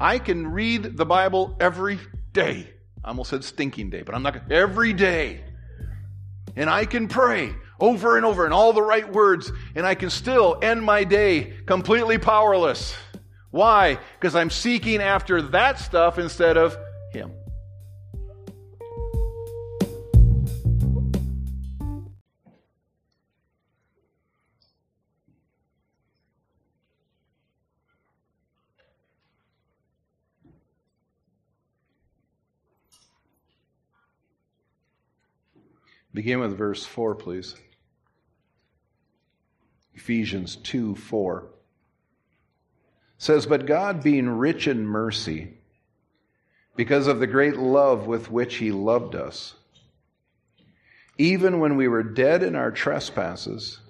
I can read the Bible every day. I almost said stinking day, but I'm not every day. And I can pray over and over in all the right words, and I can still end my day completely powerless. Why? Because I'm seeking after that stuff instead of Him. Begin with verse 4, please. Ephesians 2 4 says, But God, being rich in mercy, because of the great love with which He loved us, even when we were dead in our trespasses,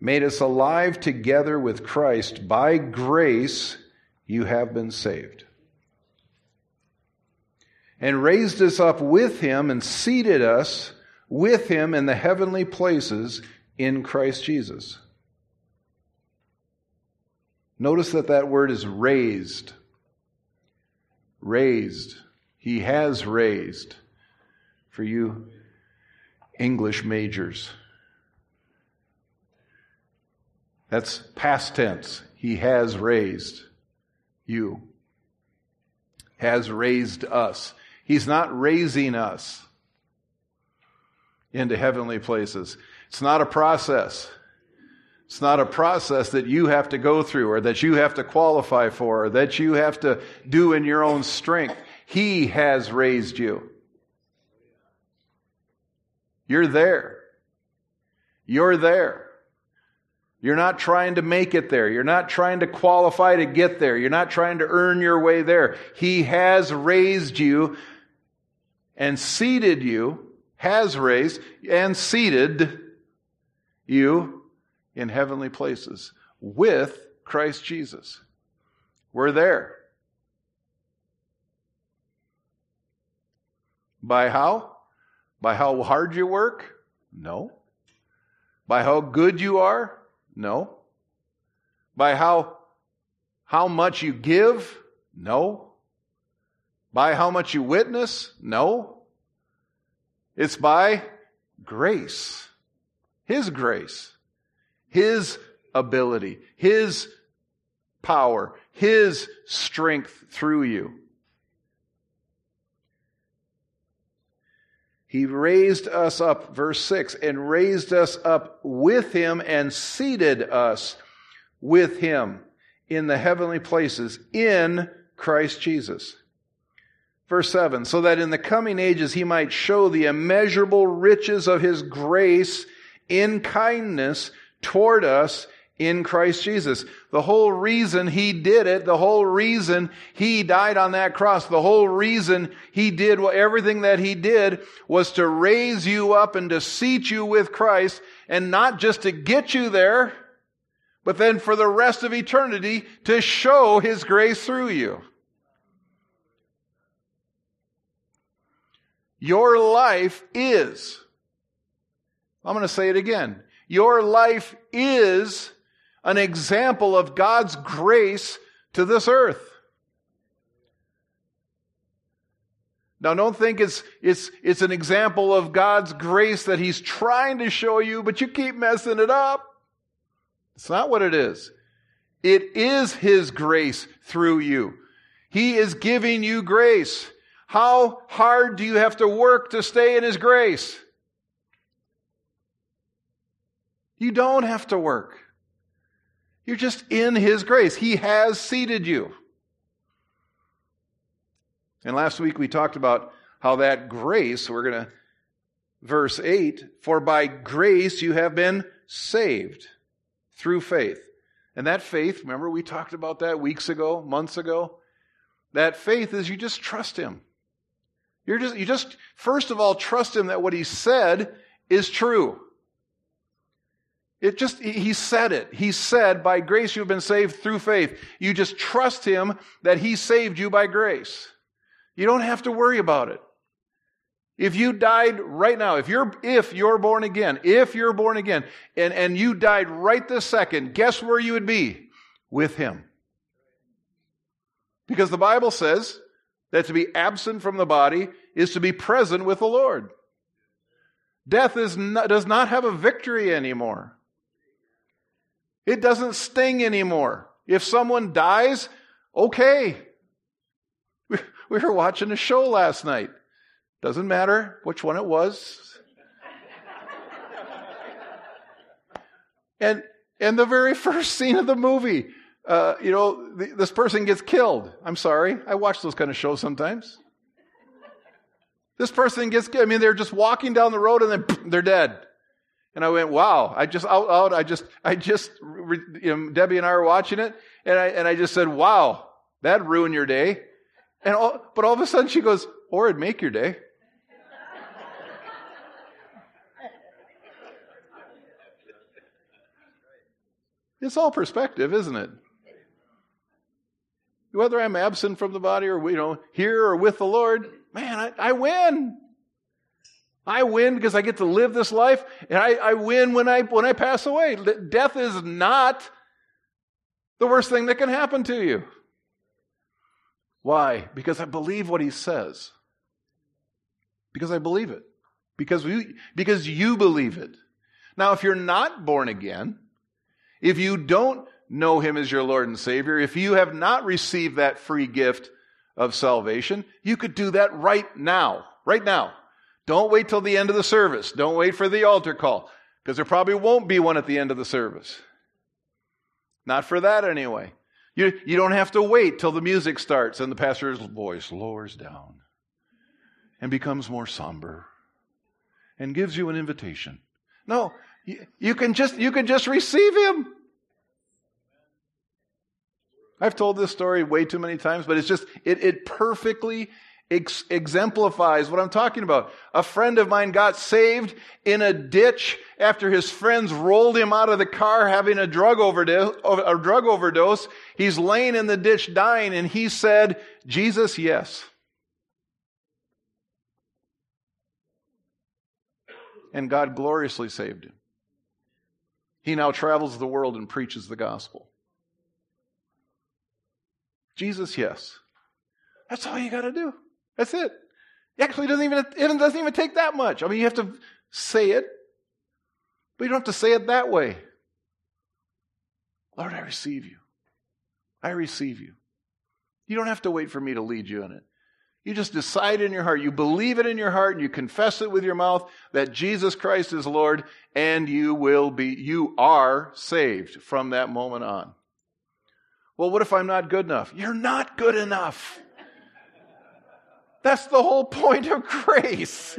made us alive together with Christ. By grace you have been saved. And raised us up with Him and seated us with him in the heavenly places in Christ Jesus. Notice that that word is raised. Raised. He has raised. For you English majors. That's past tense. He has raised you. Has raised us. He's not raising us into heavenly places. It's not a process. It's not a process that you have to go through or that you have to qualify for or that you have to do in your own strength. He has raised you. You're there. You're there. You're not trying to make it there. You're not trying to qualify to get there. You're not trying to earn your way there. He has raised you and seated you has raised and seated you in heavenly places with Christ Jesus. We're there. By how? By how hard you work? No. By how good you are? No. By how how much you give? No. By how much you witness? No. It's by grace. His grace. His ability. His power. His strength through you. He raised us up, verse 6, and raised us up with him and seated us with him in the heavenly places in Christ Jesus. Verse 7 So that in the coming ages he might show the immeasurable riches of his grace in kindness toward us in Christ Jesus. The whole reason he did it, the whole reason he died on that cross, the whole reason he did everything that he did was to raise you up and to seat you with Christ and not just to get you there, but then for the rest of eternity to show his grace through you. Your life is, I'm going to say it again. Your life is an example of God's grace to this earth. Now, don't think it's, it's, it's an example of God's grace that He's trying to show you, but you keep messing it up. It's not what it is. It is His grace through you. He is giving you grace. How hard do you have to work to stay in His grace? You don't have to work. You're just in His grace. He has seated you. And last week we talked about how that grace, we're going to, verse 8, for by grace you have been saved through faith. And that faith, remember we talked about that weeks ago, months ago? That faith is you just trust Him. You're just, you just, first of all, trust him that what he said is true. It just, he said it. He said, by grace you've been saved through faith. You just trust him that he saved you by grace. You don't have to worry about it. If you died right now, if you're, if you're born again, if you're born again, and, and you died right this second, guess where you would be? With him. Because the Bible says that to be absent from the body is to be present with the Lord. Death is not, does not have a victory anymore. It doesn't sting anymore. If someone dies, okay. We, we were watching a show last night. Doesn't matter which one it was. and and the very first scene of the movie, uh, you know, the, this person gets killed. I'm sorry, I watch those kind of shows sometimes. This person gets, killed. I mean, they're just walking down the road and then they're dead. And I went, wow, I just out, out, I just, I just, you know, Debbie and I were watching it and I, and I just said, wow, that ruined your day. And all, but all of a sudden she goes, or it'd make your day. It's all perspective, isn't it? Whether I'm absent from the body or, you know, here or with the Lord, man, I, I win. I win because I get to live this life, and I, I win when I, when I pass away. Death is not the worst thing that can happen to you. Why? Because I believe what he says. Because I believe it. Because, we, because you believe it. Now, if you're not born again, if you don't know Him as your Lord and Savior, if you have not received that free gift of salvation, you could do that right now. Right now. Don't wait till the end of the service. Don't wait for the altar call, because there probably won't be one at the end of the service. Not for that anyway. You, you don't have to wait till the music starts and the pastor's voice lowers down and becomes more somber and gives you an invitation. No, you, can just, you can just receive him. I've told this story way too many times, but it's just, it, it perfectly ex- exemplifies what I'm talking about. A friend of mine got saved in a ditch after his friends rolled him out of the car having a drug a drug overdose. He's laying in the ditch dying and he said, Jesus, yes. And God gloriously saved him. He now travels the world and preaches the gospel. Jesus, yes. That's all you got to do. That's it. Actually, doesn't even it doesn't even take that much. I mean, you have to say it, but you don't have to say it that way. Lord, I receive you. I receive you. You don't have to wait for me to lead you in it. You just decide in your heart, you believe it in your heart, and you confess it with your mouth that Jesus Christ is Lord, and you will be, you are saved from that moment on. Well, what if I'm not good enough? You're not good enough. That's the whole point of grace.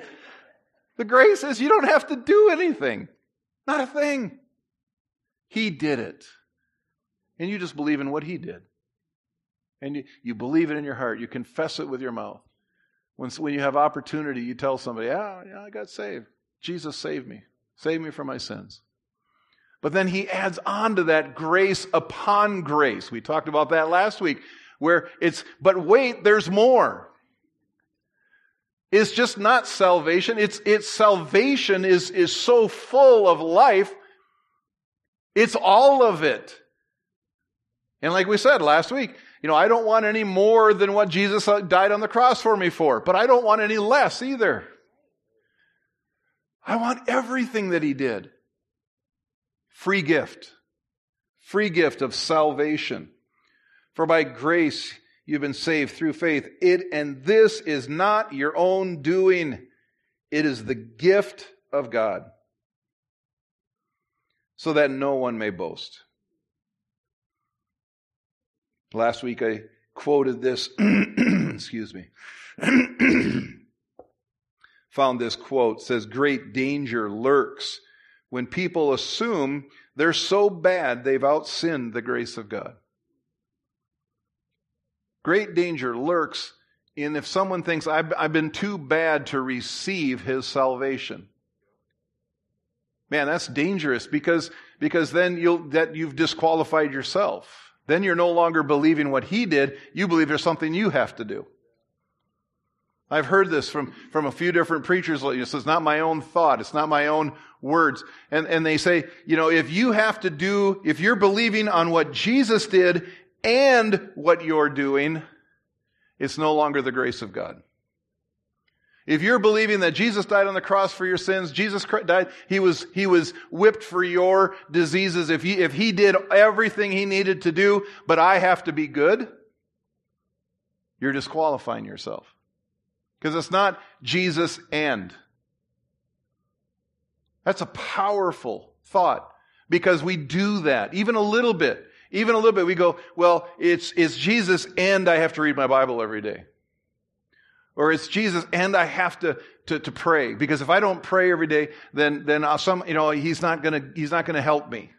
The grace is you don't have to do anything, not a thing. He did it. And you just believe in what He did. And you, you believe it in your heart. You confess it with your mouth. When, when you have opportunity, you tell somebody, yeah, yeah, I got saved. Jesus saved me. Saved me from my sins. But then he adds on to that grace upon grace. We talked about that last week, where it's, but wait, there's more. It's just not salvation. It's, it's salvation is, is so full of life. It's all of it. And like we said last week, you know, I don't want any more than what Jesus uh, died on the cross for me for, but I don't want any less either. I want everything that he did. Free gift. Free gift of salvation. For by grace you've been saved through faith. It and this is not your own doing. It is the gift of God. So that no one may boast. Last week I quoted this, excuse me. Found this quote says great danger lurks when people assume they're so bad they've outsinned the grace of God. Great danger lurks in if someone thinks I've, I've been too bad to receive his salvation. Man, that's dangerous because, because then you'll, that you've disqualified yourself. Then you're no longer believing what he did. You believe there's something you have to do. I've heard this from, from a few different preachers. Is not my own thought. It's not my own words. And, and they say, you know, if you have to do, if you're believing on what Jesus did and what you're doing, it's no longer the grace of God. If you're believing that Jesus died on the cross for your sins, Jesus died, he was, he was whipped for your diseases. If he, if he did everything he needed to do, but I have to be good, you're disqualifying yourself. Because it's not Jesus and. That's a powerful thought because we do that even a little bit. Even a little bit. We go, well, it's, it's Jesus and I have to read my Bible every day. Or it's Jesus and I have to, to, to pray. Because if I don't pray every day, then, then some, you know, he's not gonna, he's not gonna help me.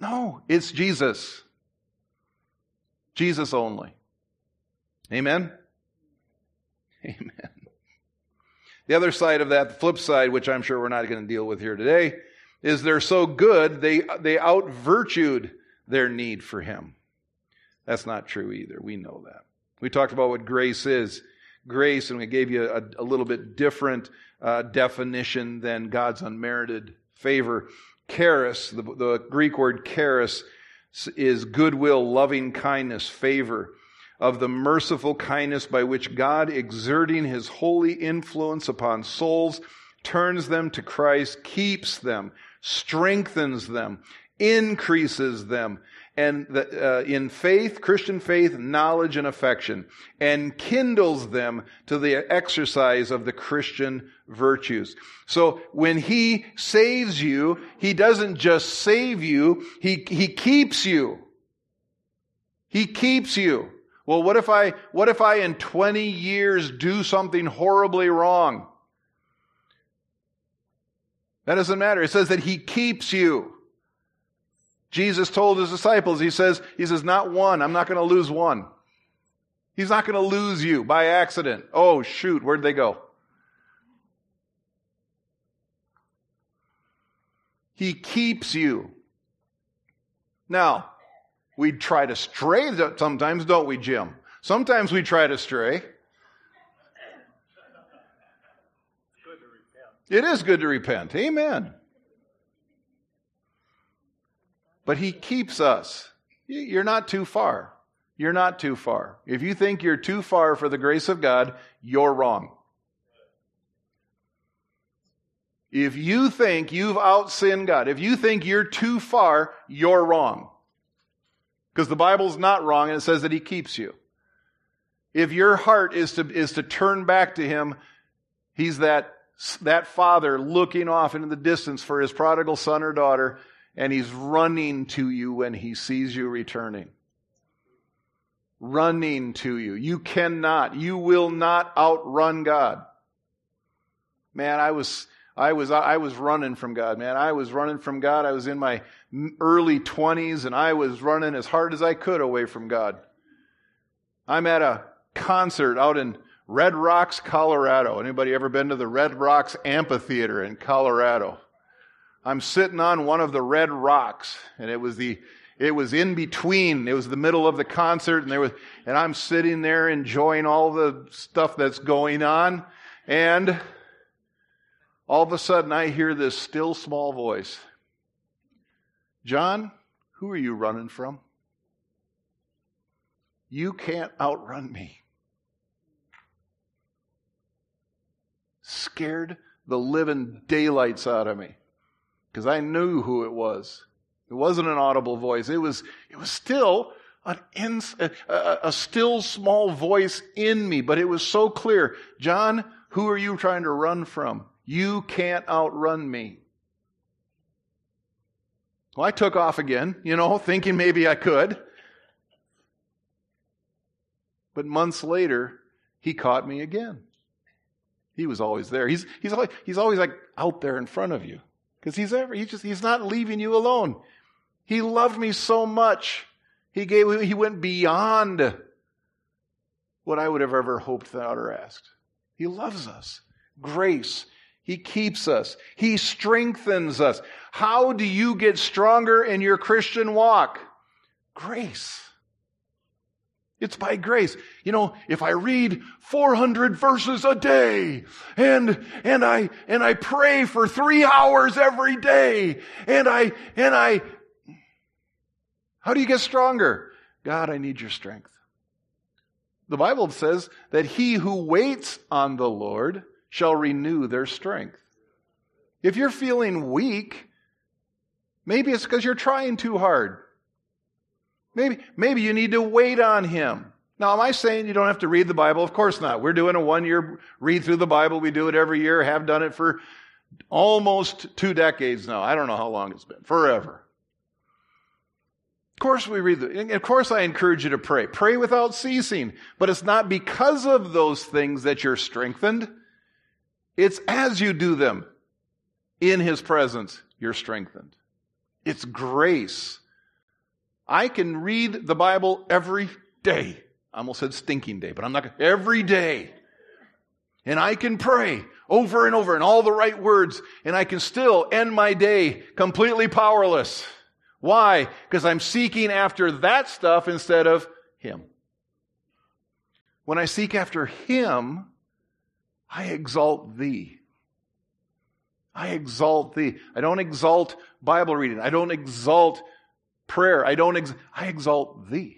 No, it's Jesus. Jesus only. Amen? Amen. The other side of that, the flip side, which I'm sure we're not going to deal with here today, is they're so good, they, they out virtued their need for Him. That's not true either. We know that. We talked about what grace is grace, and we gave you a, a little bit different uh, definition than God's unmerited favor. Charis, the, the Greek word charis, is goodwill, loving kindness, favor of the merciful kindness by which God, exerting his holy influence upon souls, turns them to Christ, keeps them, strengthens them, increases them, and the, uh, in faith, Christian faith, knowledge and affection, and kindles them to the exercise of the Christian virtues. So when He saves you, He doesn't just save you, He, He keeps you. He keeps you. Well, what if I, what if I in 20 years do something horribly wrong? That doesn't matter. It says that He keeps you. Jesus told his disciples, he says, he says, not one. I'm not going to lose one. He's not going to lose you by accident. Oh, shoot. Where'd they go? He keeps you. Now, we try to stray sometimes, don't we, Jim? Sometimes we try to stray. It is good to repent. Amen. But He keeps us. You're not too far. You're not too far. If you think you're too far for the grace of God, you're wrong. If you think you've outsinned God, if you think you're too far, you're wrong. Because the Bible's not wrong and it says that He keeps you. If your heart is to, is to turn back to Him, He's that, that father looking off into the distance for his prodigal son or daughter and he's running to you when he sees you returning. Running to you. You cannot, you will not outrun God. Man, I was, I was, I was running from God, man. I was running from God. I was in my early 20s and I was running as hard as I could away from God. I'm at a concert out in Red Rocks, Colorado. Anybody ever been to the Red Rocks Amphitheater in Colorado? I'm sitting on one of the red rocks, and it was the it was in between. It was the middle of the concert, and there was, and I'm sitting there enjoying all the stuff that's going on, and all of a sudden I hear this still small voice. John, who are you running from? You can't outrun me. Scared the living daylights out of me because I knew who it was. It wasn't an audible voice. It was, it was still an ins, a, a, a still small voice in me, but it was so clear. John, who are you trying to run from? You can't outrun me. Well, I took off again, you know, thinking maybe I could. But months later, he caught me again. He was always there. He's, he's, always, he's always like out there in front of you. Because he's ever, he just, he's not leaving you alone. He loved me so much. He gave, he went beyond what I would have ever hoped, thought, or asked. He loves us. Grace. He keeps us. He strengthens us. How do you get stronger in your Christian walk? Grace. It's by grace. You know, if I read 400 verses a day and, and I, and I pray for three hours every day and I, and I, how do you get stronger? God, I need your strength. The Bible says that he who waits on the Lord shall renew their strength. If you're feeling weak, maybe it's because you're trying too hard. Maybe, maybe you need to wait on him. Now, am I saying you don't have to read the Bible? Of course not. We're doing a one year read through the Bible. We do it every year, have done it for almost two decades now. I don't know how long it's been. Forever. Of course, we read the, of course, I encourage you to pray. Pray without ceasing. But it's not because of those things that you're strengthened. It's as you do them in His presence, you're strengthened. It's grace. I can read the Bible every day. I almost said stinking day, but I'm not, every day. And I can pray over and over in all the right words, and I can still end my day completely powerless. Why? Because I'm seeking after that stuff instead of Him. When I seek after Him, I exalt Thee. I exalt Thee. I don't exalt Bible reading. I don't exalt prayer. I don't, ex- I exalt Thee.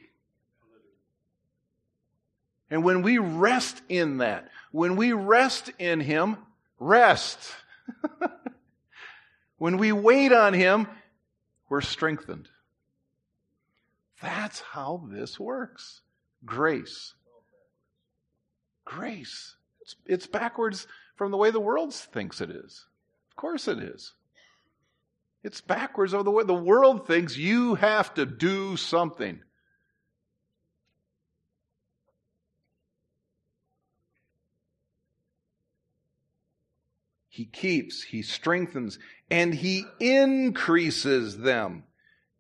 And when we rest in that, when we rest in Him, rest. when we wait on Him, we're strengthened. That's how this works. Grace. Grace. It's, it's backwards from the way the world thinks it is. Of course it is. It's backwards of the way the world thinks you have to do something. He keeps, He strengthens, and He increases them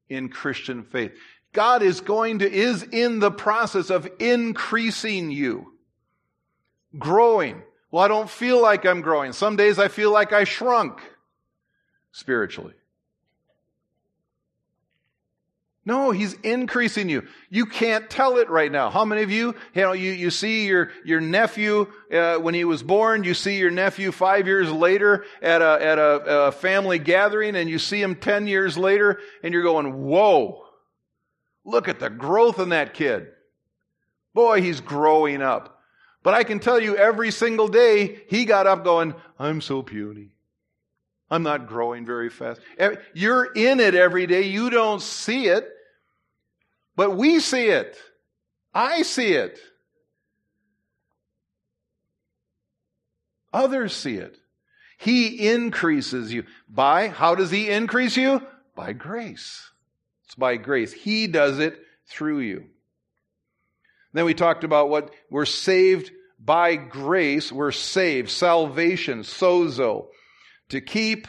in Christian faith. God is going to, is in the process of increasing you, growing. Well, I don't feel like I'm growing. Some days I feel like I shrunk spiritually. No, he's increasing you. You can't tell it right now. How many of you, you know, you, you see your, your nephew, uh, when he was born, you see your nephew five years later at a, at a, a family gathering and you see him 10 years later and you're going, whoa, look at the growth in that kid. Boy, he's growing up. But I can tell you every single day he got up going, I'm so puny. I'm not growing very fast. You're in it every day. You don't see it. But we see it. I see it. Others see it. He increases you. By, how does He increase you? By grace. It's by grace. He does it through you. Then we talked about what we're saved by grace. We're saved. Salvation, sozo. To keep,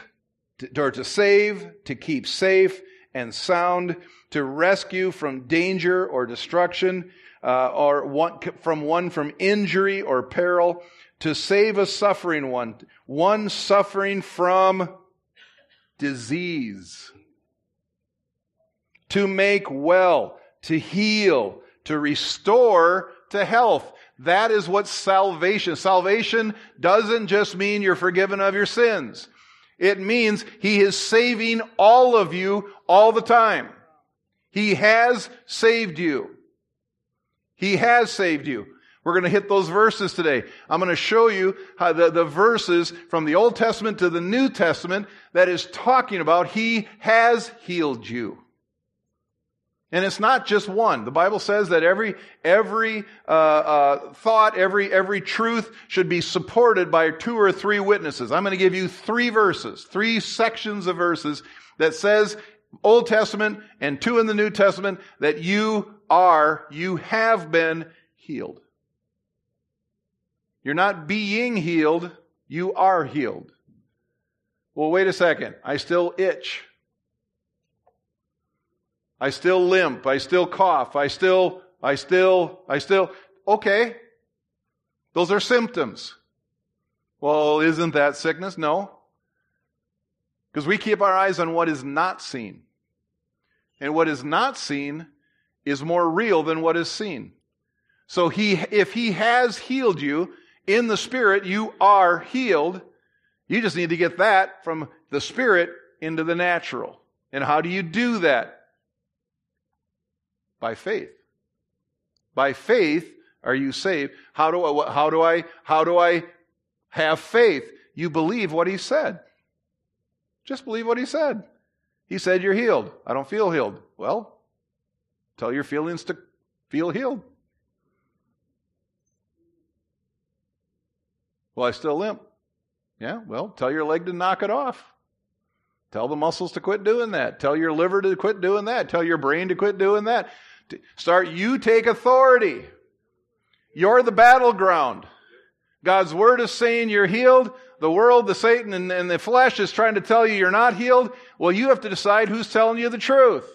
to, or to save, to keep safe and sound to rescue from danger or destruction, uh, or one, from one from injury or peril, to save a suffering one, one suffering from disease, to make well, to heal, to restore to health. That is what salvation. Salvation doesn't just mean you're forgiven of your sins. It means He is saving all of you all the time. He has saved you. He has saved you. We're going to hit those verses today. I'm going to show you how the, the verses from the Old Testament to the New Testament that is talking about He has healed you. And it's not just one. The Bible says that every every uh, uh, thought, every every truth should be supported by two or three witnesses. I'm going to give you three verses, three sections of verses that says Old Testament and two in the New Testament that you are, you have been healed. You're not being healed, you are healed. Well, wait a second. I still itch. I still limp. I still cough. I still, I still, I still. Okay. Those are symptoms. Well, isn't that sickness? No. Because we keep our eyes on what is not seen. And what is not seen is more real than what is seen. So he, if he has healed you in the spirit, you are healed. You just need to get that from the spirit into the natural. And how do you do that? By faith. By faith, are you saved. How do I, how do I, how do I have faith? You believe what he said. Just believe what he said. He said you're healed. I don't feel healed. Well, tell your feelings to feel healed. Well, I still limp. Yeah, well, tell your leg to knock it off. Tell the muscles to quit doing that. Tell your liver to quit doing that. Tell your brain to quit doing that. Start, you take authority. You're the battleground. God's word is saying you're healed. The world, the Satan, and, and the flesh is trying to tell you you're not healed. Well, you have to decide who's telling you the truth.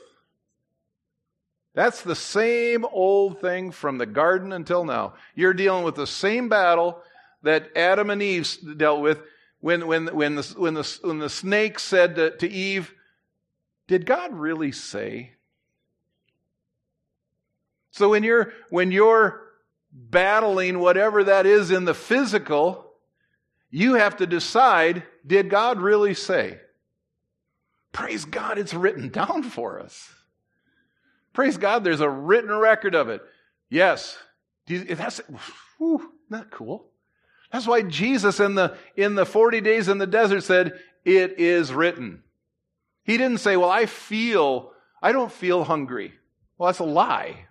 That's the same old thing from the garden until now. You're dealing with the same battle that Adam and Eve dealt with when, when, when, the, when, the, when the snake said to, to Eve, Did God really say? So when you're, when you're battling whatever that is in the physical, you have to decide, did God really say? Praise God, it's written down for us. Praise God, there's a written record of it. Yes. You, that's, whew, that cool? That's why Jesus in the, in the 40 days in the desert said, it is written. He didn't say, well, I feel, I don't feel hungry. Well, that's a lie.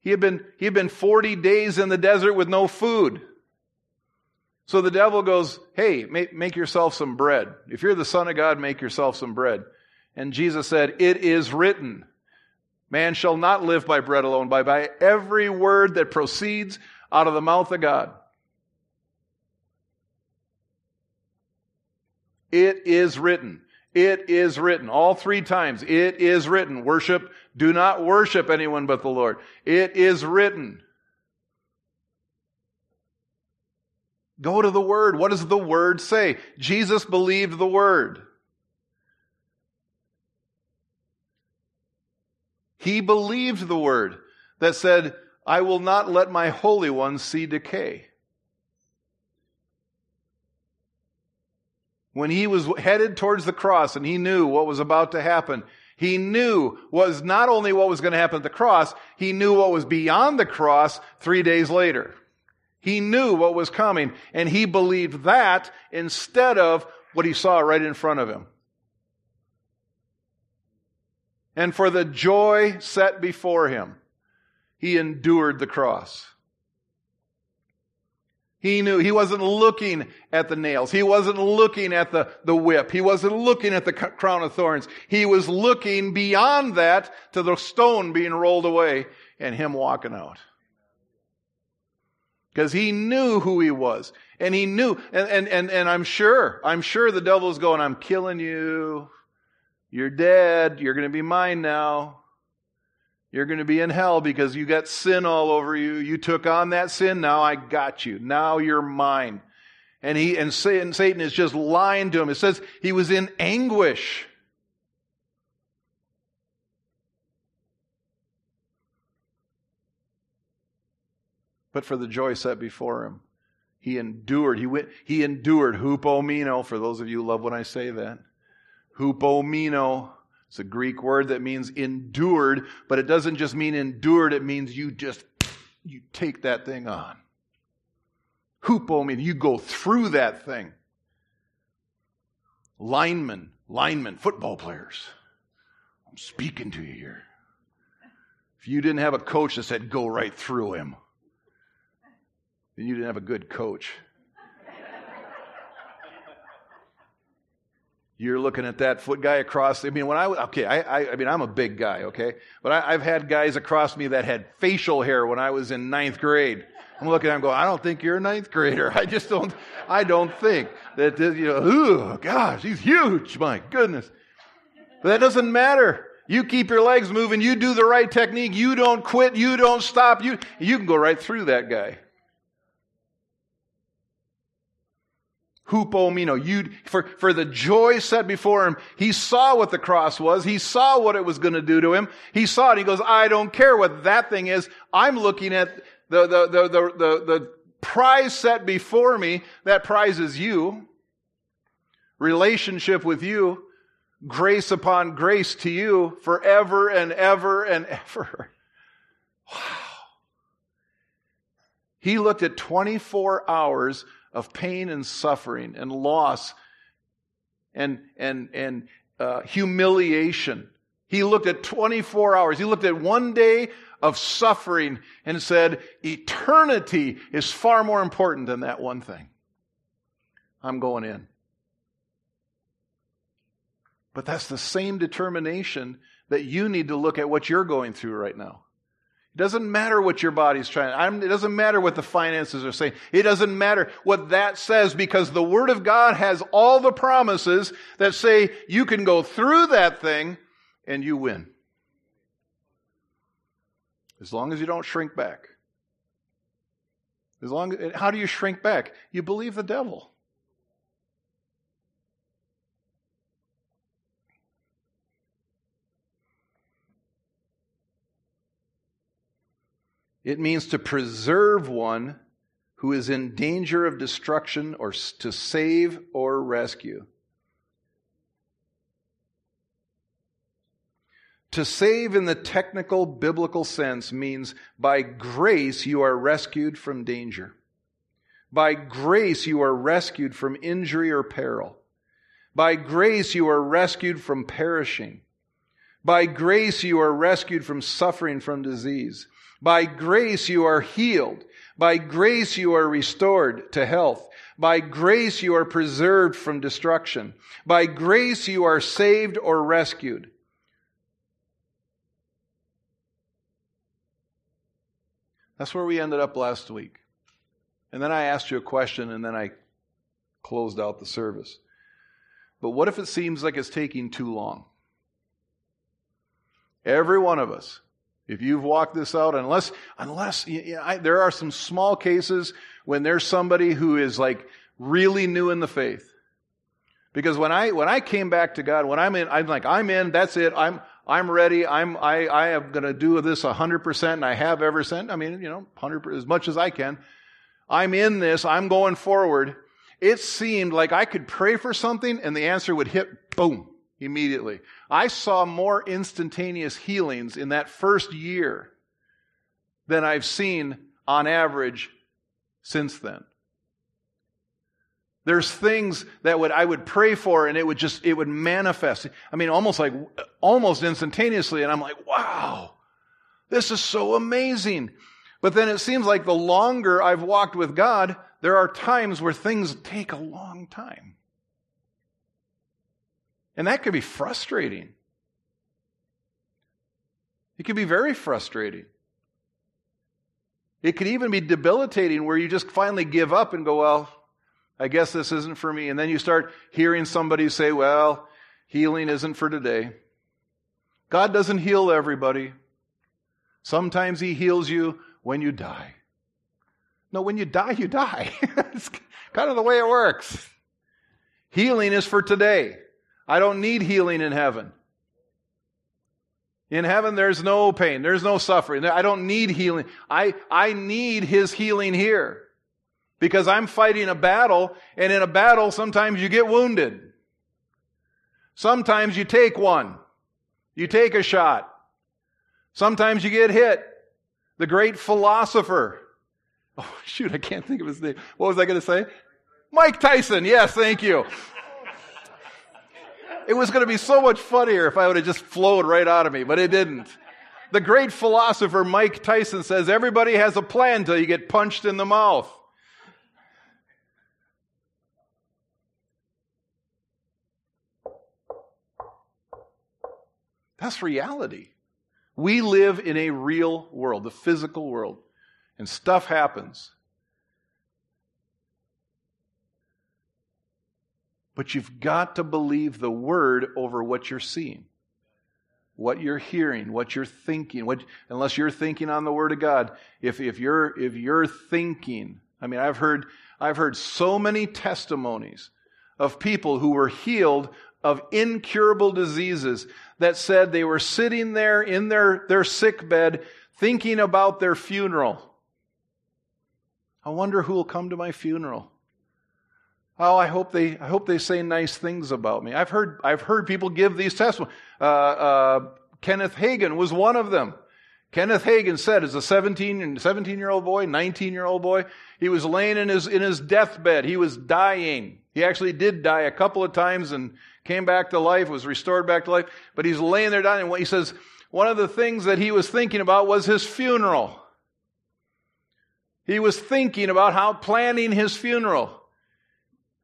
He had been, he had been 40 days in the desert with no food. So the devil goes, Hey, make, make yourself some bread. If you're the Son of God, make yourself some bread. And Jesus said, It is written, Man shall not live by bread alone, but by every word that proceeds out of the mouth of God. It is written. It is written. All three times. It is written. Worship. Do not worship anyone but the Lord. It is written. Go to the Word. What does the Word say? Jesus believed the Word. He believed the Word that said, I will not let my Holy One see decay. When he was headed towards the cross and he knew what was about to happen, he knew was not only what was going to happen at the cross, he knew what was beyond the cross three days later. He knew what was coming, and he believed that instead of what he saw right in front of him. And for the joy set before him, he endured the cross. He knew he wasn't looking at the nails. He wasn't looking at the, the whip. He wasn't looking at the crown of thorns. He was looking beyond that to the stone being rolled away and him walking out because he knew who he was. And he knew, and, and, and, and I'm sure, I'm sure the devil's going, I'm killing you. You're dead. You're going to be mine now. You're going to be in hell because you got sin all over you. You took on that sin. Now I got you. Now you're mine. And he, and Satan, is just lying to him. It says he was in anguish. but for the joy set before him. He endured. He went, he endured hupomeno, for those of you who love when I say that. Hupomeno. It's a Greek word that means endured, but it doesn't just mean endured, it means you just you take that thing on. Hupomeno, you go through that thing. Linemen, linemen, football players. I'm speaking to you here. If you didn't have a coach that said, go right through him, then you didn't have a good coach. You're looking at that foot guy across. I mean, when I okay, I, I, I mean, I'm a big guy, okay, but I, have had guys across me that had facial hair when I was in ninth grade. I'm looking at them, going, I don't think you're a ninth grader. I just don't. I don't think that this, you know. Oh gosh, he's huge. My goodness. But that doesn't matter. You keep your legs moving. You do the right technique. You don't quit. You don't stop. You you can go right through that guy. Hupomeno. You, for, for the joy set before him, he saw what the cross was. He saw what it was going to do to him. He saw it. He goes, I don't care what that thing is. I'm looking at the, the, the, the, the, the prize set before me. That prize is you. Relationship with you. Grace upon grace to you forever and ever and ever. Wow. He looked at 24 hours of pain and suffering and loss and, and, and uh, humiliation. He looked at 24 hours. He looked at one day of suffering and said, eternity is far more important than that one thing. I'm going in. But that's the same determination that you need to look at what you're going through right now. It doesn't matter what your body's trying. it doesn't matter what the finances are saying. It doesn't matter what that says because the Word of God has all the promises that say you can go through that thing and you win. As long as you don't shrink back. As long as, how do you shrink back? You believe the devil. It means to preserve one who is in danger of destruction or to save or rescue. To save in the technical biblical sense means by grace you are rescued from danger. By grace you are rescued from injury or peril. By grace you are rescued from perishing. By grace you are rescued from suffering from disease. By grace you are healed. By grace you are restored to health. By grace you are preserved from destruction. By grace you are saved or rescued. That's where we ended up last week. And then I asked you a question and then I closed out the service. But what if it seems like it's taking too long? Every one of us if you've walked this out, unless, unless, I, there are some small cases when there's somebody who is like really new in the faith. Because when I, when I came back to God, when I'm in, I'm like, I'm in, that's it, I'm, I'm ready, I'm, I, I am gonna do this 100% and I have ever since, I mean, you know, 100, as much as I can. I'm in this, I'm going forward. It seemed like I could pray for something and the answer would hit, boom, immediately. I saw more instantaneous healings in that first year than I've seen on average since then. There's things that would I would pray for and it would just it would manifest. I mean almost like almost instantaneously and I'm like, "Wow. This is so amazing." But then it seems like the longer I've walked with God, there are times where things take a long time. And that could be frustrating. It can be very frustrating. It could even be debilitating where you just finally give up and go, well, I guess this isn't for me. And then you start hearing somebody say, well, healing isn't for today. God doesn't heal everybody. Sometimes He heals you when you die. No, when you die, you die. it's kind of the way it works. Healing is for today. I don't need healing in heaven. In heaven, there's no pain. There's no suffering. I don't need healing. I, I need His healing here. Because I'm fighting a battle, and in a battle, sometimes you get wounded. Sometimes you take one. You take a shot. Sometimes you get hit. The great philosopher. Oh, shoot, I can't think of his name. What was I going to say? Mike Tyson. Yes, thank you. It was going to be so much funnier if I would have just flowed right out of me, but it didn't. The great philosopher Mike Tyson says everybody has a plan till you get punched in the mouth. That's reality. We live in a real world, the physical world, and stuff happens. But you've got to believe the word over what you're seeing, what you're hearing, what you're thinking. What, unless you're thinking on the word of God, if, if you're if you're thinking, I mean, I've heard I've heard so many testimonies of people who were healed of incurable diseases that said they were sitting there in their, their sick bed thinking about their funeral. I wonder who will come to my funeral. Oh, I hope they, I hope they say nice things about me. I've heard, I've heard people give these testimonies. Uh, uh, Kenneth Hagin was one of them. Kenneth Hagin said as a 17, 17 year old boy, 19 year old boy, he was laying in his, in his deathbed. He was dying. He actually did die a couple of times and came back to life, was restored back to life, but he's laying there dying. He says, one of the things that he was thinking about was his funeral. He was thinking about how planning his funeral.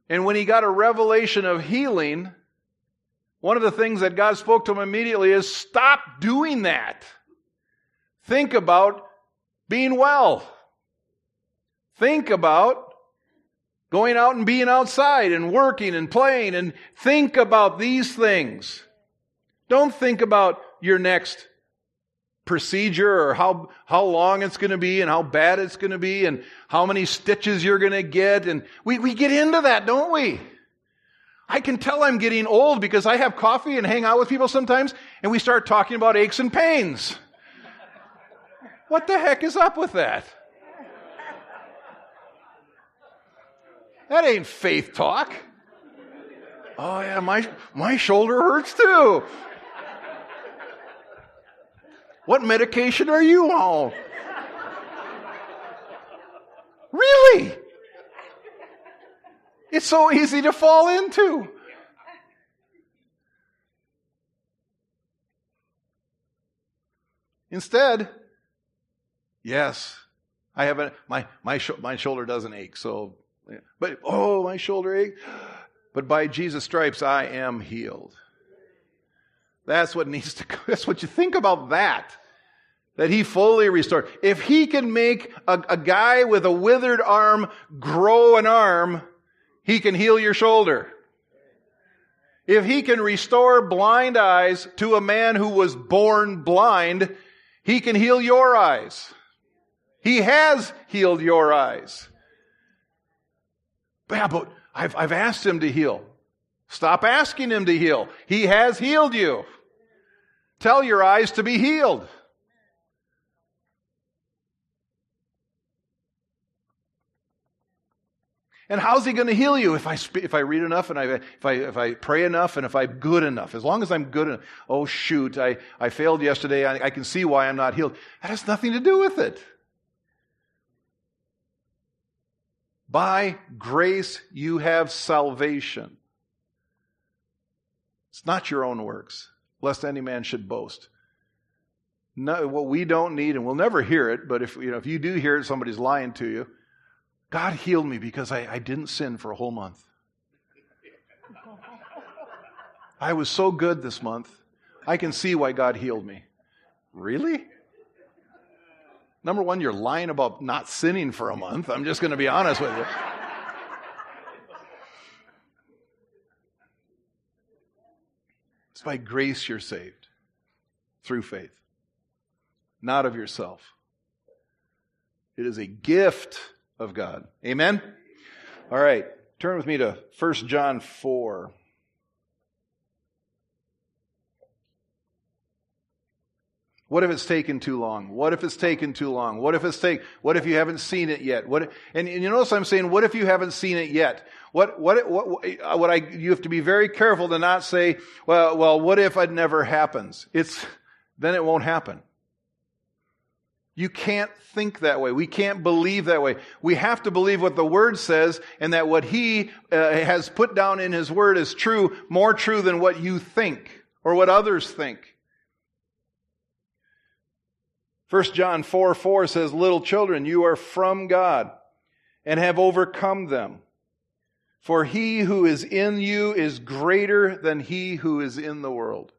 And when he got a revelation of healing, one of the things that God spoke to him immediately is stop doing that. Think about being well. Think about going out and being outside and working and playing and think about these things. Don't think about your next procedure or how, how long it's going to be and how bad it's going to be and how many stitches you're going to get. And we, we get into that, don't we? I can tell I'm getting old because I have coffee and hang out with people sometimes and we start talking about aches and pains. What the heck is up with that? That ain't faith talk. Oh yeah, my, my shoulder hurts too. What medication are you on? Really? It's so easy to fall into. Instead, yes, I have a, my, my, my shoulder doesn't ache, so, but, oh, my shoulder ache. But by Jesus' stripes, I am healed. That's what needs to, that's what you think about that. That he fully restored. If he can make a, a guy with a withered arm grow an arm, he can heal your shoulder. If he can restore blind eyes to a man who was born blind, he can heal your eyes. He has healed your eyes. Yeah, but I've, I've asked him to heal. Stop asking him to heal. He has healed you. Tell your eyes to be healed. And how's he going to heal you if I if I read enough and I, if I if I pray enough and if I'm good enough? As long as I'm good enough. Oh shoot, I, I failed yesterday. I, I can see why I'm not healed. That has nothing to do with it. By grace you have salvation. It's not your own works lest any man should boast. No, what we don't need, and we'll never hear it, but if, you know, if you do hear it, somebody's lying to you. God healed me because I, I didn't sin for a whole month. I was so good this month. I can see why God healed me. Really? Number one, you're lying about not sinning for a month. I'm just going to be honest with you. By grace you're saved through faith, not of yourself. It is a gift of God. Amen? All right, turn with me to 1 John 4. What if it's taken too long? What if it's taken too long? What if it's take, what if you haven't seen it yet? What, and, and you notice I'm saying, what if you haven't seen it yet? What, what, what, what I, you have to be very careful to not say, well, well, what if it never happens? It's, then it won't happen. You can't think that way. We can't believe that way. We have to believe what the Word says and that what He uh, has put down in His Word is true, more true than what you think or what others think. 1 John 4 4 says, Little children, you are from God and have overcome them. For he who is in you is greater than he who is in the world.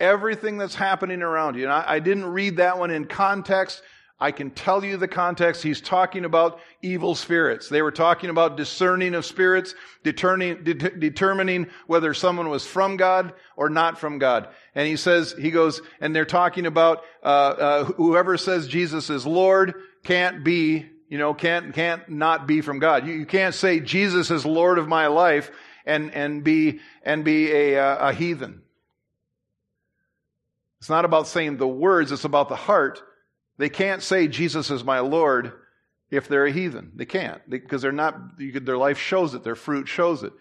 Everything that's happening around you. And I, I didn't read that one in context. I can tell you the context. He's talking about evil spirits. They were talking about discerning of spirits, determining, de- determining whether someone was from God or not from God. And he says, he goes, and they're talking about uh, uh, whoever says Jesus is Lord can't be you know, can't, can't not be from God. You, you can't say Jesus is Lord of my life and, and be, and be a, a heathen. It's not about saying the words, it's about the heart. They can't say Jesus is my Lord if they're a heathen. They can't because they're not, their life shows it, their fruit shows it.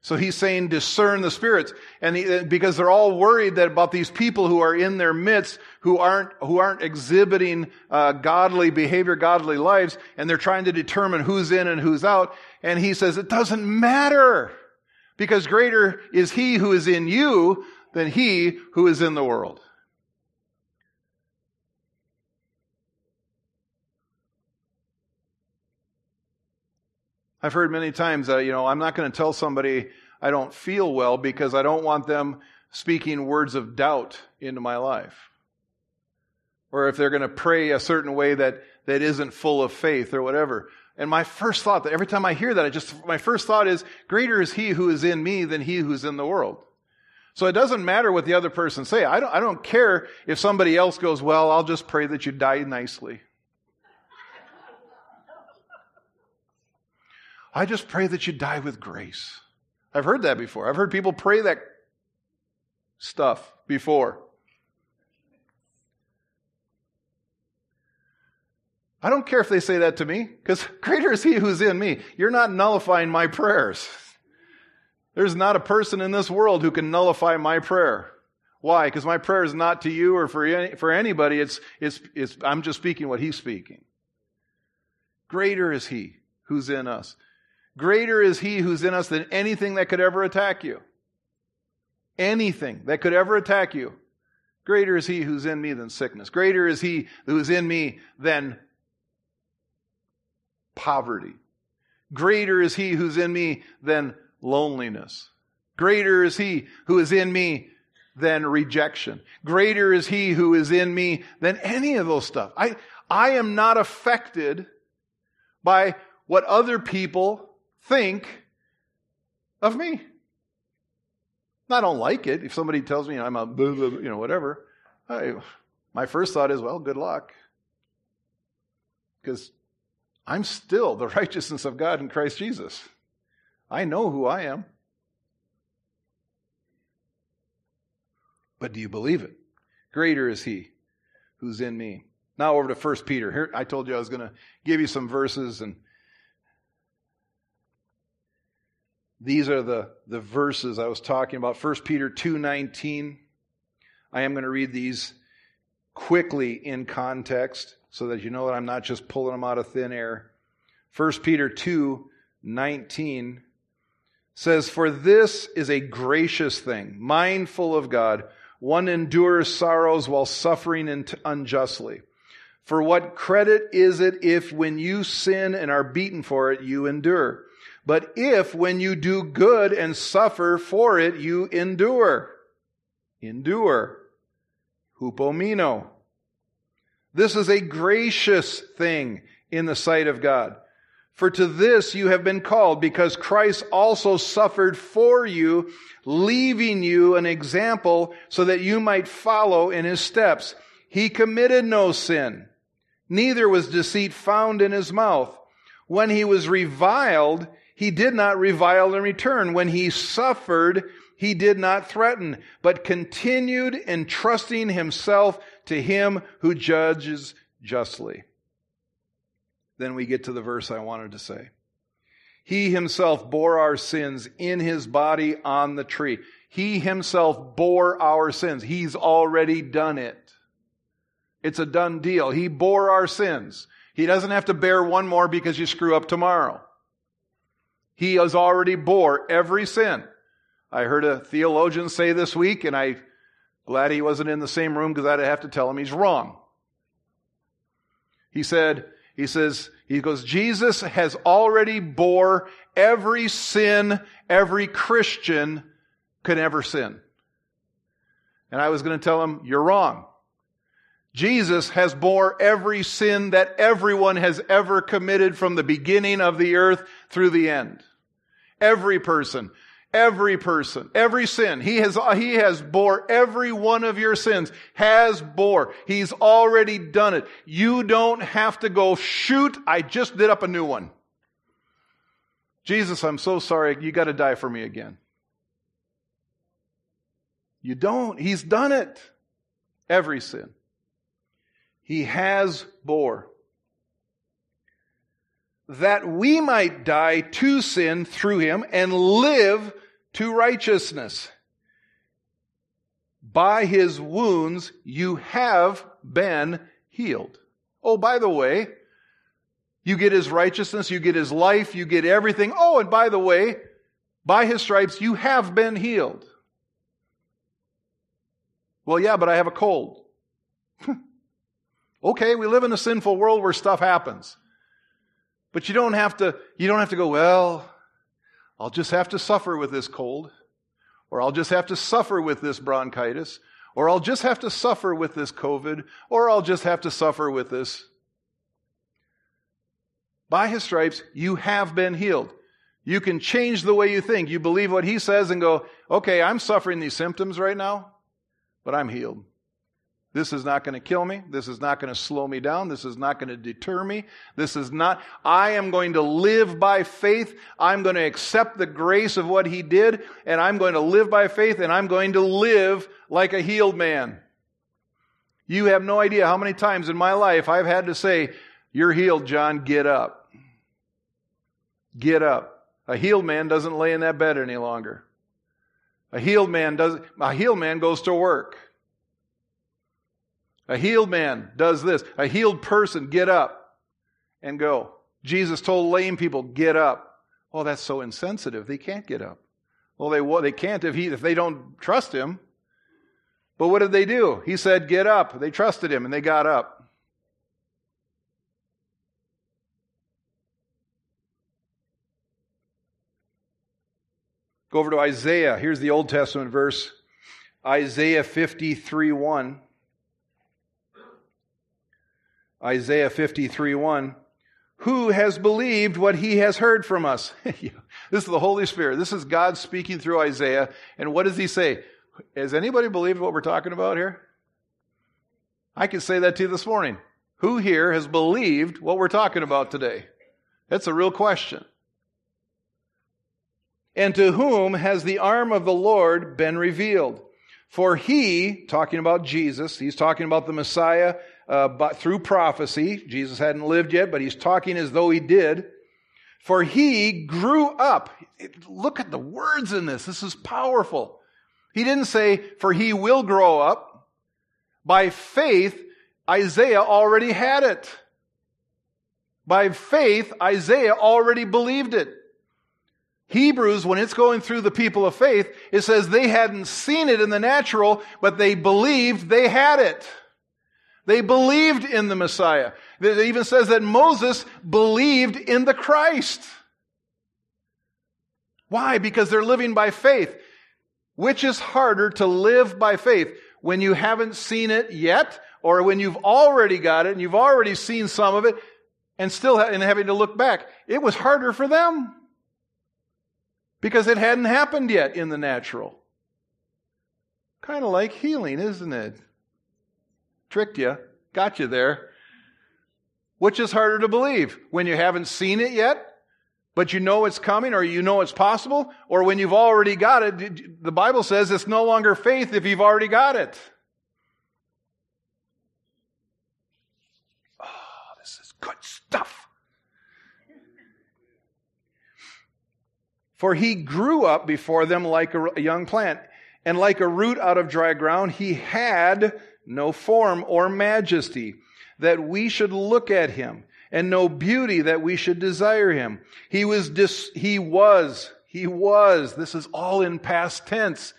So he's saying discern the spirits. And he, because they're all worried that about these people who are in their midst who aren't, who aren't exhibiting uh, godly behavior, godly lives, and they're trying to determine who's in and who's out. And he says it doesn't matter because greater is he who is in you than he who is in the world. I've heard many times that, you know, I'm not going to tell somebody I don't feel well because I don't want them speaking words of doubt into my life. Or if they're going to pray a certain way that, that isn't full of faith or whatever. And my first thought that every time I hear that, I just, my first thought is, greater is he who is in me than he who's in the world. So it doesn't matter what the other person say. I don't, I don't care if somebody else goes, well, I'll just pray that you die nicely. I just pray that you die with grace. I've heard that before. I've heard people pray that stuff before. I don't care if they say that to me, because greater is He who's in me. You're not nullifying my prayers. There's not a person in this world who can nullify my prayer. Why? Because my prayer is not to you or for, any, for anybody. It's, it's, it's, I'm just speaking what He's speaking. Greater is He who's in us. Greater is he who's in us than anything that could ever attack you. Anything that could ever attack you. Greater is he who's in me than sickness. Greater is he who's in me than poverty. Greater is he who's in me than loneliness. Greater is he who is in me than rejection. Greater is he who is in me than any of those stuff. I, I am not affected by what other people think of me. I don't like it. If somebody tells me I'm a, you know, whatever, I, my first thought is, well, good luck. Because I'm still the righteousness of God in Christ Jesus. I know who I am. But do you believe it? Greater is he who's in me. Now over to First Peter. Here I told you I was going to give you some verses and These are the, the verses I was talking about. 1 Peter 2.19. I am going to read these quickly in context so that you know that I'm not just pulling them out of thin air. 1 Peter 2.19 says, For this is a gracious thing, mindful of God. One endures sorrows while suffering unjustly. For what credit is it if when you sin and are beaten for it, you endure? But if when you do good and suffer for it, you endure, endure, hupomino. This is a gracious thing in the sight of God. For to this you have been called, because Christ also suffered for you, leaving you an example so that you might follow in his steps. He committed no sin, neither was deceit found in his mouth. When he was reviled, he did not revile in return. When he suffered, he did not threaten, but continued entrusting himself to him who judges justly. Then we get to the verse I wanted to say. He himself bore our sins in his body on the tree. He himself bore our sins. He's already done it. It's a done deal. He bore our sins. He doesn't have to bear one more because you screw up tomorrow. He has already bore every sin. I heard a theologian say this week, and I'm glad he wasn't in the same room because I'd have to tell him he's wrong. He said, he says, he goes, Jesus has already bore every sin every Christian could ever sin. And I was going to tell him, you're wrong. Jesus has bore every sin that everyone has ever committed from the beginning of the earth through the end. Every person. Every person, every sin. He has, he has bore every one of your sins. Has bore. He's already done it. You don't have to go, shoot, I just did up a new one. Jesus, I'm so sorry. You got to die for me again. You don't. He's done it. Every sin. He has bore that we might die to sin through him and live to righteousness. By his wounds you have been healed. Oh, by the way, you get his righteousness, you get his life, you get everything. Oh, and by the way, by his stripes you have been healed. Well, yeah, but I have a cold. okay, we live in a sinful world where stuff happens. But you don't have to, you don't have to go, well, I'll just have to suffer with this cold, or I'll just have to suffer with this bronchitis, or I'll just have to suffer with this COVID, or I'll just have to suffer with this. By his stripes, you have been healed. You can change the way you think. You believe what he says and go, okay, I'm suffering these symptoms right now, but I'm healed. This is not going to kill me. This is not going to slow me down. This is not going to deter me. This is not, I am going to live by faith. I'm going to accept the grace of what he did, and I'm going to live by faith, and I'm going to live like a healed man. You have no idea how many times in my life I've had to say, You're healed, John, get up. Get up. A healed man doesn't lay in that bed any longer. A healed man does a healed man goes to work. A healed man does this. A healed person, get up and go. Jesus told lame people, get up. Oh, that's so insensitive. They can't get up. Well, they, well, they can't if, he, if they don't trust him. But what did they do? He said, get up. They trusted him and they got up. Go over to Isaiah. Here's the Old Testament verse Isaiah 53 1. Isaiah 53 1. Who has believed what he has heard from us? this is the Holy Spirit. This is God speaking through Isaiah. And what does he say? Has anybody believed what we're talking about here? I can say that to you this morning. Who here has believed what we're talking about today? That's a real question. And to whom has the arm of the Lord been revealed? For he, talking about Jesus, he's talking about the Messiah uh, but through prophecy. Jesus hadn't lived yet, but he's talking as though he did. For he grew up. Look at the words in this. This is powerful. He didn't say, for he will grow up. By faith, Isaiah already had it. By faith, Isaiah already believed it. Hebrews, when it's going through the people of faith, it says they hadn't seen it in the natural, but they believed they had it. They believed in the Messiah. It even says that Moses believed in the Christ. Why? Because they're living by faith. Which is harder to live by faith? When you haven't seen it yet, or when you've already got it and you've already seen some of it, and still and having to look back? It was harder for them. Because it hadn't happened yet in the natural. Kind of like healing, isn't it? Tricked you. Got you there. Which is harder to believe? When you haven't seen it yet, but you know it's coming or you know it's possible, or when you've already got it, the Bible says it's no longer faith if you've already got it. Oh, this is good stuff. For he grew up before them like a young plant, and like a root out of dry ground, he had no form or majesty, that we should look at him, and no beauty that we should desire him. He was dis- he was, he was, this is all in past tense.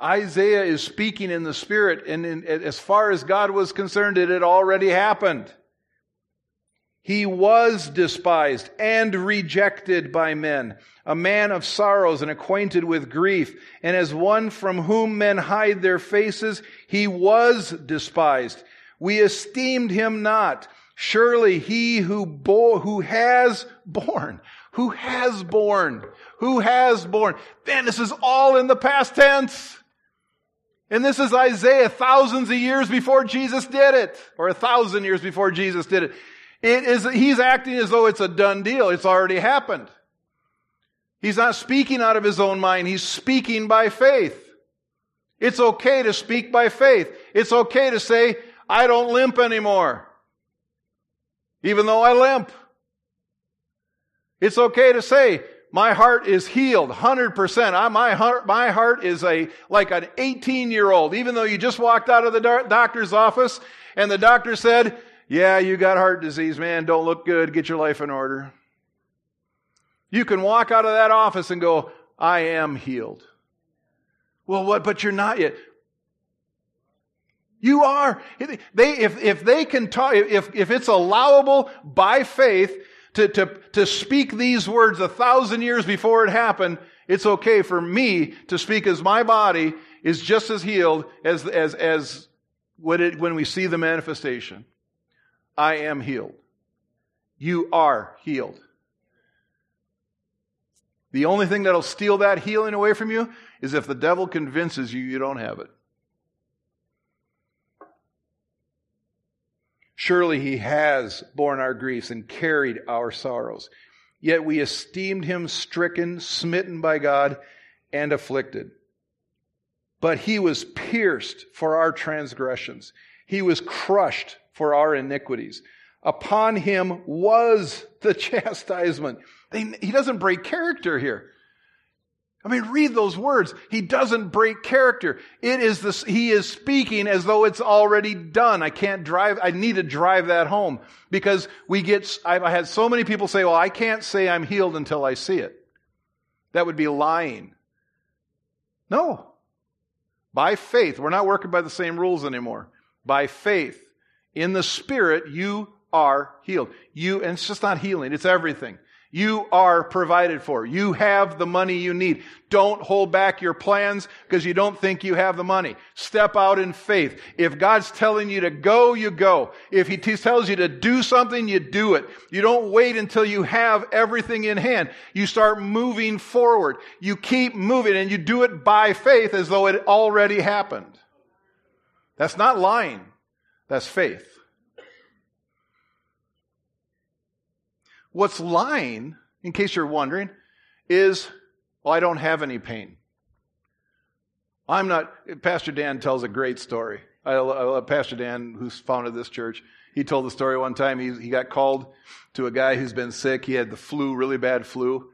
Isaiah is speaking in the spirit, and in, as far as God was concerned, it had already happened. He was despised and rejected by men, a man of sorrows and acquainted with grief. And as one from whom men hide their faces, he was despised. We esteemed him not. Surely he who bore, who has borne, who has borne, who has borne. Man, this is all in the past tense. And this is Isaiah thousands of years before Jesus did it, or a thousand years before Jesus did it. It is, he's acting as though it's a done deal. It's already happened. He's not speaking out of his own mind. He's speaking by faith. It's okay to speak by faith. It's okay to say, I don't limp anymore. Even though I limp. It's okay to say, my heart is healed 100%. I, my heart, my heart is a, like an 18 year old, even though you just walked out of the doctor's office and the doctor said, yeah, you got heart disease, man. Don't look good. Get your life in order. You can walk out of that office and go, I am healed. Well, what, but you're not yet. You are. They, if, if they can talk, if, if it's allowable by faith to, to, to speak these words a thousand years before it happened, it's okay for me to speak as my body is just as healed as, as, as when, it, when we see the manifestation. I am healed. You are healed. The only thing that'll steal that healing away from you is if the devil convinces you you don't have it. Surely he has borne our griefs and carried our sorrows. Yet we esteemed him stricken, smitten by God, and afflicted. But he was pierced for our transgressions. He was crushed for our iniquities. Upon him was the chastisement. He doesn't break character here. I mean, read those words. He doesn't break character. It is this, he is speaking as though it's already done. I can't drive, I need to drive that home because we get, I've had so many people say, well, I can't say I'm healed until I see it. That would be lying. No. By faith, we're not working by the same rules anymore. By faith, in the Spirit, you are healed. You, and it's just not healing, it's everything. You are provided for. You have the money you need. Don't hold back your plans because you don't think you have the money. Step out in faith. If God's telling you to go, you go. If He tells you to do something, you do it. You don't wait until you have everything in hand. You start moving forward. You keep moving and you do it by faith as though it already happened. That's not lying. That's faith. What's lying, in case you're wondering, is, well, I don't have any pain. I'm not, Pastor Dan tells a great story. I love Pastor Dan, who's founded this church. He told the story one time. He, he got called to a guy who's been sick. He had the flu, really bad flu.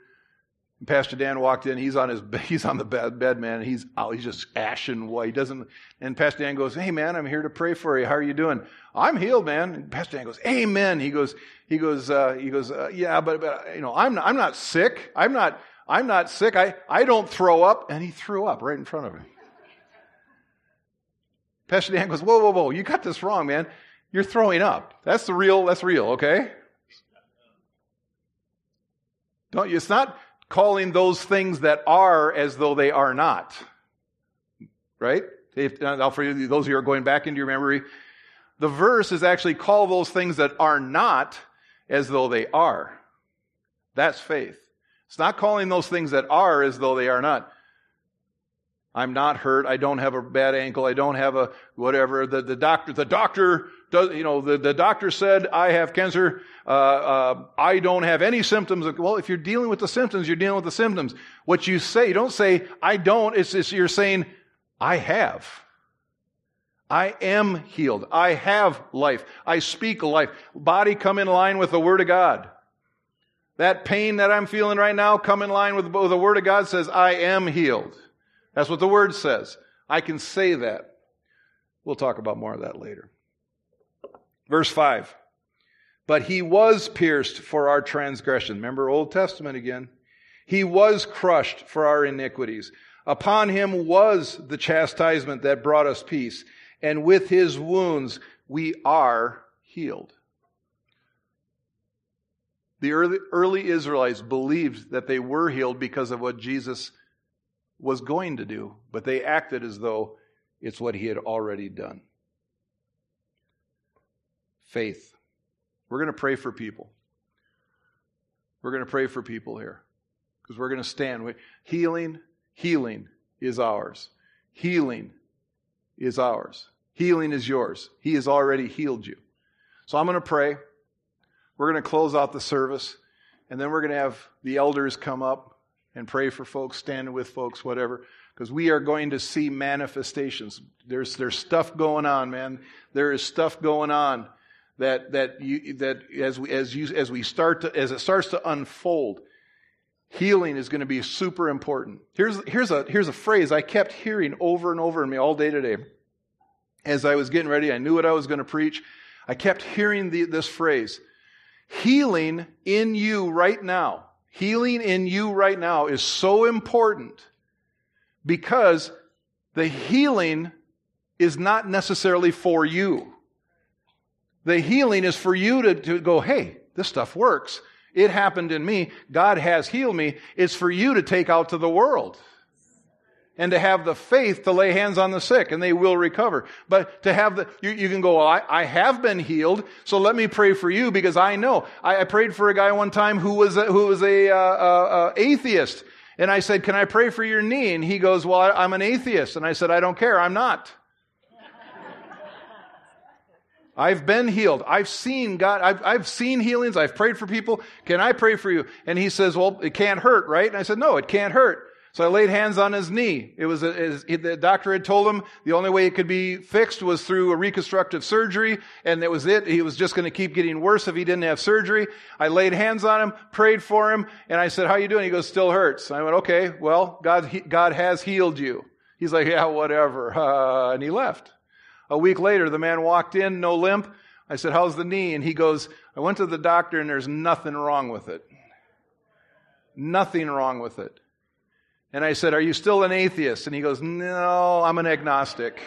Pastor Dan walked in. He's on his he's on the bed, bed man. He's oh, he's just ashen white. He doesn't. And Pastor Dan goes, "Hey man, I'm here to pray for you. How are you doing?" I'm healed, man. And Pastor Dan goes, "Amen." He goes, he goes, uh, he goes, uh, "Yeah, but, but you know, I'm I'm not sick. I'm not I'm not sick. I I don't throw up." And he threw up right in front of him. Pastor Dan goes, "Whoa, whoa, whoa! You got this wrong, man. You're throwing up. That's the real. That's real. Okay." Don't? It's not calling those things that are as though they are not. Right? If, now, for you, those who are going back into your memory, the verse is actually call those things that are not as though they are. That's faith. It's not calling those things that are as though they are not. I'm not hurt. I don't have a bad ankle. I don't have a whatever. The, the doctor, the doctor does, you know, the, the doctor said I have cancer. Uh, uh, I don't have any symptoms. Well, if you're dealing with the symptoms, you're dealing with the symptoms. What you say, you don't say I don't. It's, it's you're saying I have. I am healed. I have life. I speak life. Body come in line with the Word of God. That pain that I'm feeling right now, come in line with the Word of God says, I am healed. That's what the word says. I can say that. We'll talk about more of that later. Verse 5. But he was pierced for our transgression. Remember Old Testament again. He was crushed for our iniquities. Upon him was the chastisement that brought us peace. And with his wounds we are healed. The early, early Israelites believed that they were healed because of what Jesus was going to do, but they acted as though it's what he had already done. Faith. We're going to pray for people. We're going to pray for people here because we're going to stand. Healing, healing is ours. Healing is ours. Healing is yours. He has already healed you. So I'm going to pray. We're going to close out the service, and then we're going to have the elders come up and pray for folks, stand with folks, whatever, because we are going to see manifestations. There's, there's stuff going on, man. There is stuff going on that, that you, that as we, as you, as we start to, as it starts to unfold, Healing is going to be super important. Here's, here's, a, here's a phrase I kept hearing over and over in me all day today. As I was getting ready, I knew what I was going to preach. I kept hearing the, this phrase healing in you right now. Healing in you right now is so important because the healing is not necessarily for you. The healing is for you to, to go, hey, this stuff works. It happened in me. God has healed me. It's for you to take out to the world and to have the faith to lay hands on the sick and they will recover. But to have the, you, you can go, well, I, I, have been healed, so let me pray for you because I know. I, I prayed for a guy one time who was a, who was a, uh, uh, atheist. And I said, can I pray for your knee? And he goes, well, I, I'm an atheist. And I said, I don't care. I'm not. I've been healed. I've seen God. I've, I've seen healings. I've prayed for people. Can I pray for you? And he says, well, it can't hurt, right? And I said, no, it can't hurt. So I laid hands on his knee. It was a, it, the doctor had told him the only way it could be fixed was through a reconstructive surgery, and that was it. He was just going to keep getting worse if he didn't have surgery. I laid hands on him, prayed for him, and I said, "How you doing?" He goes, "Still hurts." I went, "Okay, well, God, God has healed you." He's like, "Yeah, whatever," uh, and he left. A week later, the man walked in, no limp. I said, How's the knee? And he goes, I went to the doctor and there's nothing wrong with it. Nothing wrong with it. And I said, Are you still an atheist? And he goes, No, I'm an agnostic.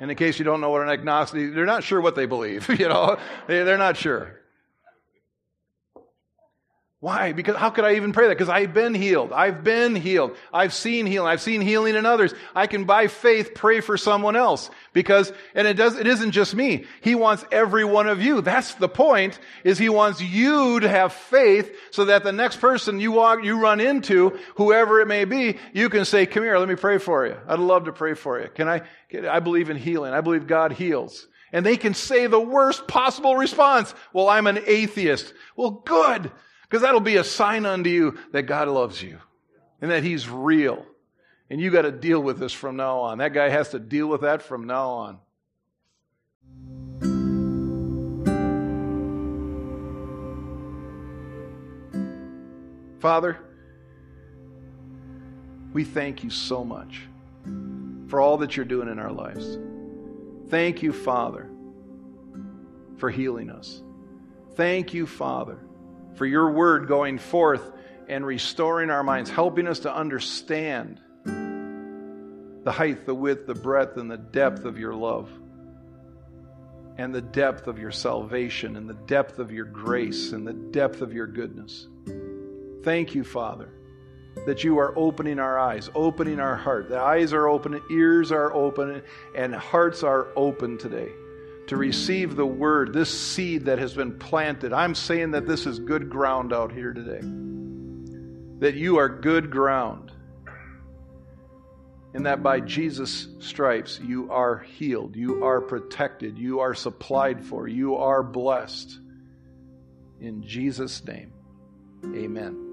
and in case you don't know what an agnostic, they're not sure what they believe. you know, they, they're not sure. Why? Because how could I even pray that? Because I've been healed. I've been healed. I've seen healing. I've seen healing in others. I can by faith pray for someone else. Because, and it does, it isn't just me. He wants every one of you. That's the point, is he wants you to have faith so that the next person you walk, you run into, whoever it may be, you can say, come here, let me pray for you. I'd love to pray for you. Can I, I believe in healing. I believe God heals. And they can say the worst possible response. Well, I'm an atheist. Well, good. Because that'll be a sign unto you that God loves you and that He's real. And you got to deal with this from now on. That guy has to deal with that from now on. Father, we thank you so much for all that you're doing in our lives. Thank you, Father, for healing us. Thank you, Father, for your word going forth and restoring our minds, helping us to understand the height, the width, the breadth, and the depth of your love, and the depth of your salvation, and the depth of your grace, and the depth of your goodness. Thank you, Father, that you are opening our eyes, opening our heart. The eyes are open, ears are open, and hearts are open today to receive the word, this seed that has been planted. I'm saying that this is good ground out here today. That you are good ground. And that by Jesus' stripes you are healed, you are protected, you are supplied for, you are blessed. In Jesus' name, amen.